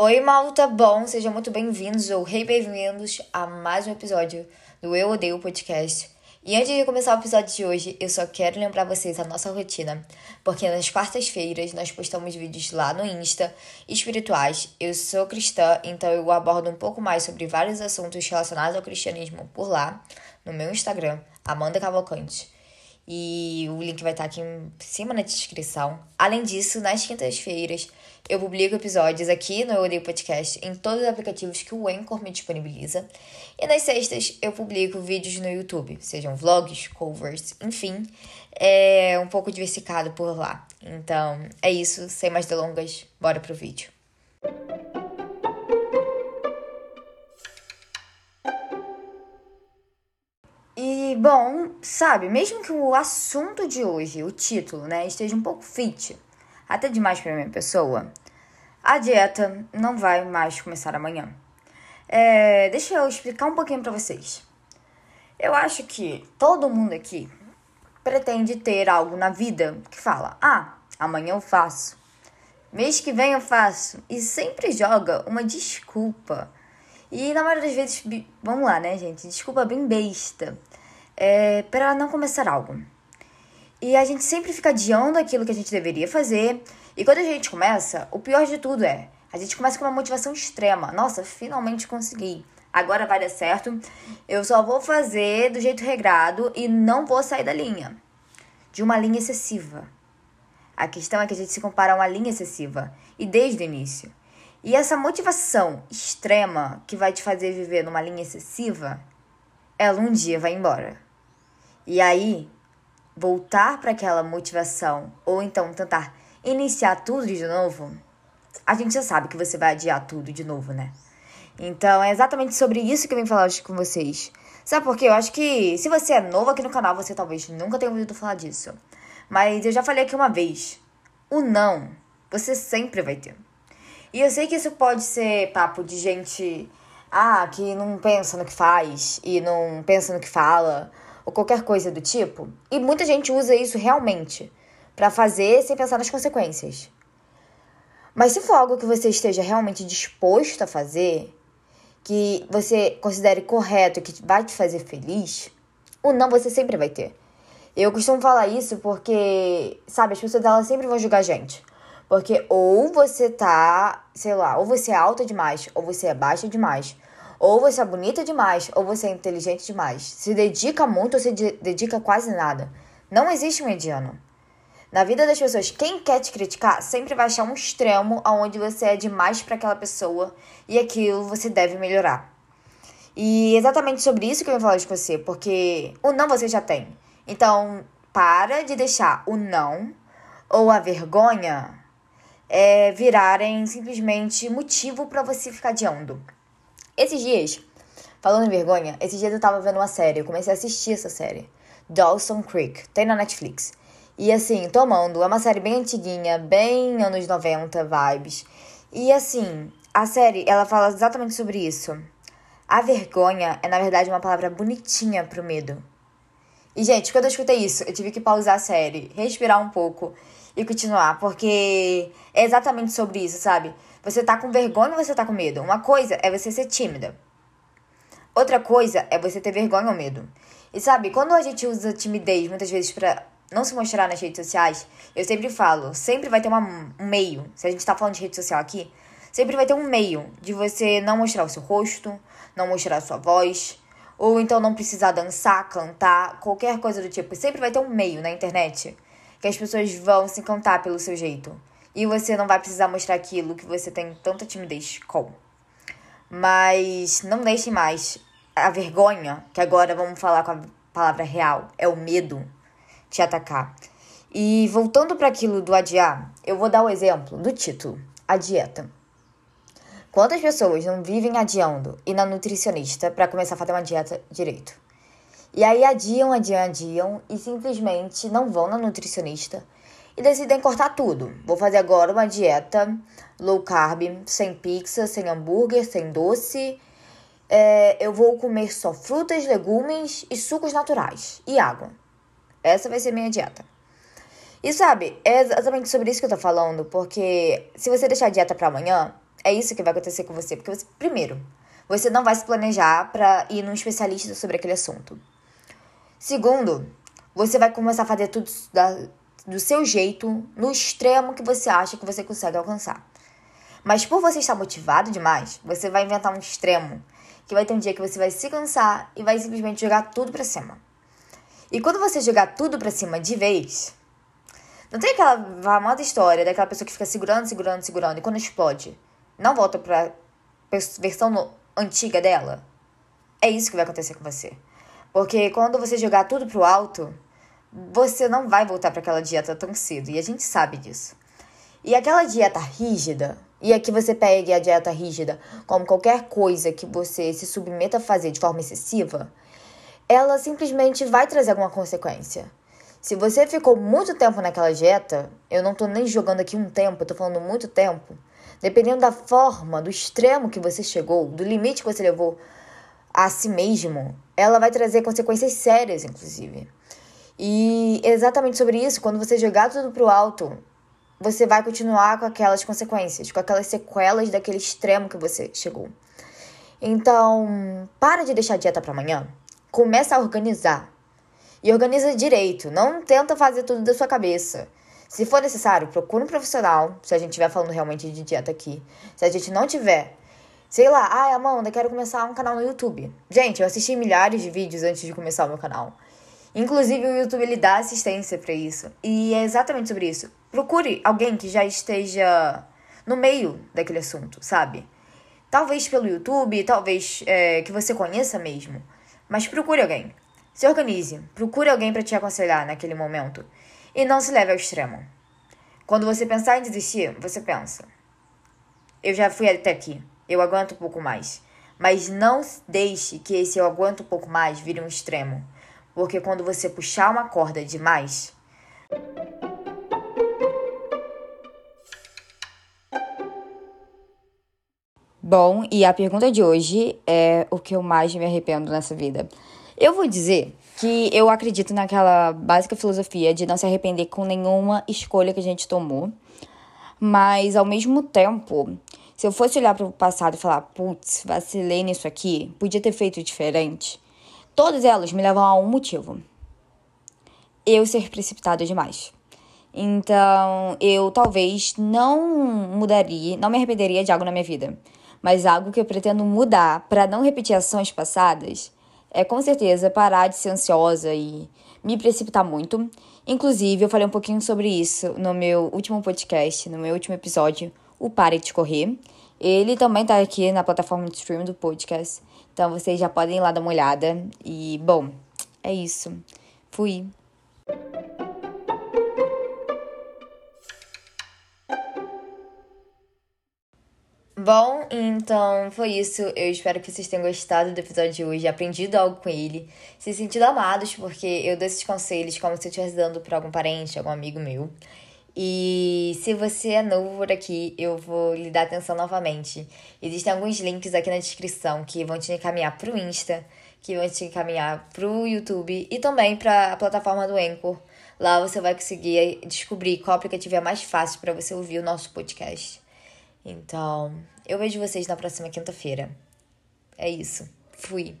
Oi, malta, bom, sejam muito bem-vindos ou bem-vindos a mais um episódio do Eu Odeio Podcast. E antes de começar o episódio de hoje, eu só quero lembrar vocês a nossa rotina, porque nas quartas-feiras nós postamos vídeos lá no Insta espirituais. Eu sou cristã, então eu abordo um pouco mais sobre vários assuntos relacionados ao cristianismo por lá, no meu Instagram, Amanda Cavalcante e o link vai estar aqui em cima na descrição. Além disso, nas quintas-feiras eu publico episódios aqui no Eu Odeio Podcast em todos os aplicativos que o Anchor me disponibiliza. E nas sextas eu publico vídeos no YouTube, sejam vlogs, covers, enfim, é um pouco diversificado por lá. Então é isso, sem mais delongas, bora pro vídeo. bom, sabe, mesmo que o assunto de hoje, o título, né, esteja um pouco fit, até demais para minha pessoa, a dieta não vai mais começar amanhã. É, deixa eu explicar um pouquinho para vocês. Eu acho que todo mundo aqui pretende ter algo na vida que fala: ah, amanhã eu faço, mês que vem eu faço, e sempre joga uma desculpa. E na maioria das vezes, vamos lá, né, gente? Desculpa bem besta é, para não começar algo. E a gente sempre fica adiando aquilo que a gente deveria fazer. E quando a gente começa, o pior de tudo é, a gente começa com uma motivação extrema. Nossa, finalmente consegui. Agora vai dar certo. Eu só vou fazer do jeito regrado e não vou sair da linha. De uma linha excessiva. A questão é que a gente se compara a uma linha excessiva. E desde o início. E essa motivação extrema que vai te fazer viver numa linha excessiva, ela um dia vai embora. E aí, voltar para aquela motivação ou então tentar iniciar tudo de novo, a gente já sabe que você vai adiar tudo de novo, né? Então é exatamente sobre isso que eu vim falar hoje com vocês. Sabe por quê? Eu acho que se você é novo aqui no canal, você talvez nunca tenha ouvido falar disso. Mas eu já falei aqui uma vez: o não, você sempre vai ter. E eu sei que isso pode ser papo de gente ah, que não pensa no que faz e não pensa no que fala ou qualquer coisa do tipo. E muita gente usa isso realmente para fazer sem pensar nas consequências. Mas se for algo que você esteja realmente disposto a fazer, que você considere correto, que vai te fazer feliz, o não você sempre vai ter. Eu costumo falar isso porque, sabe, as pessoas elas sempre vão julgar a gente. Porque ou você tá, sei lá, ou você é alta demais, ou você é baixa demais. Ou você é bonita demais, ou você é inteligente demais. Se dedica muito ou se dedica quase nada. Não existe mediano. Na vida das pessoas, quem quer te criticar sempre vai achar um extremo onde você é demais para aquela pessoa e aquilo você deve melhorar. E exatamente sobre isso que eu vou falar com você, porque o não você já tem. Então, para de deixar o não ou a vergonha é, virarem simplesmente motivo para você ficar adiando. Esses dias, falando em vergonha, esses dias eu tava vendo uma série, eu comecei a assistir essa série. Dawson Creek, tem na Netflix. E assim, tomando, é uma série bem antiguinha, bem anos 90 vibes. E assim, a série, ela fala exatamente sobre isso. A vergonha é, na verdade, uma palavra bonitinha pro medo. E, gente, quando eu escutei isso, eu tive que pausar a série, respirar um pouco e continuar, porque é exatamente sobre isso, sabe? Você tá com vergonha ou você tá com medo? Uma coisa é você ser tímida. Outra coisa é você ter vergonha ou medo. E sabe, quando a gente usa timidez muitas vezes para não se mostrar nas redes sociais, eu sempre falo, sempre vai ter uma, um meio. Se a gente tá falando de rede social aqui, sempre vai ter um meio de você não mostrar o seu rosto, não mostrar a sua voz, ou então não precisar dançar, cantar, qualquer coisa do tipo. Sempre vai ter um meio na internet que as pessoas vão se encantar pelo seu jeito. E você não vai precisar mostrar aquilo que você tem tanta timidez com. Mas não deixe mais a vergonha, que agora vamos falar com a palavra real, é o medo te atacar. E voltando para aquilo do adiar, eu vou dar o exemplo do título, a dieta. Quantas pessoas não vivem adiando ir na nutricionista para começar a fazer uma dieta direito? E aí adiam, adiam, adiam e simplesmente não vão na nutricionista e decidem cortar tudo. Vou fazer agora uma dieta low carb, sem pizza, sem hambúrguer, sem doce. É, eu vou comer só frutas, legumes e sucos naturais e água. Essa vai ser minha dieta. E sabe, é exatamente sobre isso que eu tô falando, porque se você deixar a dieta para amanhã, É isso que vai acontecer com você. Porque, você, primeiro, você não vai se planejar para ir num especialista sobre aquele assunto. Segundo, você vai começar a fazer tudo da, do seu jeito, no extremo que você acha que você consegue alcançar. Mas por você estar motivado demais, você vai inventar um extremo que vai ter um dia que você vai se cansar e vai simplesmente jogar tudo para cima. E quando você jogar tudo para cima de vez, não tem aquela famosa história daquela pessoa que fica segurando, segurando, segurando e quando explode, não volta pra versão antiga dela? É isso que vai acontecer com você. Porque quando você jogar tudo pro alto, você não vai voltar para aquela dieta tão cedo. E a gente sabe disso. E aquela dieta rígida, e aqui você pegue a dieta rígida como qualquer coisa que você se submeta a fazer de forma excessiva, ela simplesmente vai trazer alguma consequência. Se você ficou muito tempo naquela dieta, eu não tô nem jogando aqui um tempo, eu tô falando muito tempo, dependendo da forma, do extremo que você chegou, do limite que você levou a si mesmo, ela vai trazer consequências sérias, inclusive. E exatamente sobre isso, quando você jogar tudo pro alto, você vai continuar com aquelas consequências, com aquelas sequelas daquele extremo que você chegou. Então, para de deixar a dieta para amanhã. Começa a organizar. E organiza direito. Não tenta fazer tudo da sua cabeça. Se for necessário, procure um profissional. Se a gente estiver falando realmente de dieta aqui. Se a gente não tiver, sei lá, ai, Amanda, quero começar um canal no YouTube. Gente, eu assisti milhares de vídeos antes de começar o meu canal. Inclusive, o YouTube ele dá assistência para isso. E é exatamente sobre isso. Procure alguém que já esteja no meio daquele assunto, sabe? Talvez pelo YouTube, talvez é, que você conheça mesmo. Mas procure alguém. Se organize. Procure alguém para te aconselhar naquele momento. E não se leve ao extremo. Quando você pensar em desistir, você pensa: eu já fui até aqui. Eu aguento um pouco mais. Mas não deixe que esse eu aguento um pouco mais vire um extremo. Porque quando você puxar uma corda demais. Bom, e a pergunta de hoje é o que eu mais me arrependo nessa vida. Eu vou dizer que eu acredito naquela básica filosofia de não se arrepender com nenhuma escolha que a gente tomou. Mas ao mesmo tempo, se eu fosse olhar para o passado e falar, putz, vacilei nisso aqui, podia ter feito diferente. Todas elas me levam a um motivo. Eu ser precipitada demais. Então, eu talvez não mudaria, não me arrependeria de algo na minha vida. Mas algo que eu pretendo mudar para não repetir ações passadas é com certeza parar de ser ansiosa e me precipitar muito. Inclusive, eu falei um pouquinho sobre isso no meu último podcast, no meu último episódio, o Pare de Correr. Ele também tá aqui na plataforma de stream do podcast. Então vocês já podem ir lá dar uma olhada. E, bom, é isso. Fui. Bom, então foi isso. Eu espero que vocês tenham gostado do episódio de hoje, aprendido algo com ele, se sentido amados, porque eu dou esses conselhos como se eu estivesse dando para algum parente, algum amigo meu. E se você é novo por aqui, eu vou lhe dar atenção novamente. Existem alguns links aqui na descrição que vão te encaminhar para o Insta, que vão te encaminhar para o YouTube e também para a plataforma do Anchor. Lá você vai conseguir descobrir qual aplicativo é mais fácil para você ouvir o nosso podcast. Então, eu vejo vocês na próxima quinta-feira. É isso. Fui.